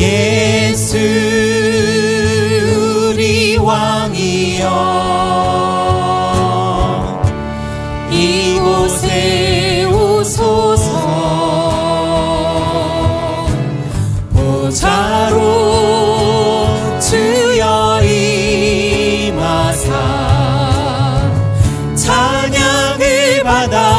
예수 우리 왕이여. 이곳에 오소서. 보좌로 주여 임하사 찬양을 받아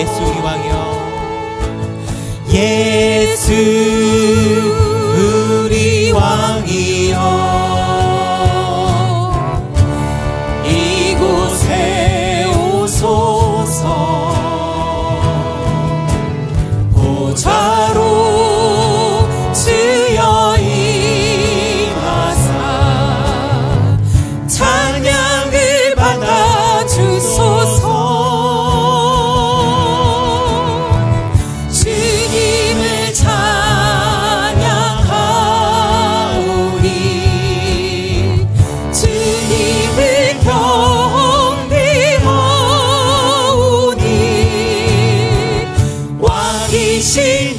예수 우리 왕이여 예수 우리 왕이여 心。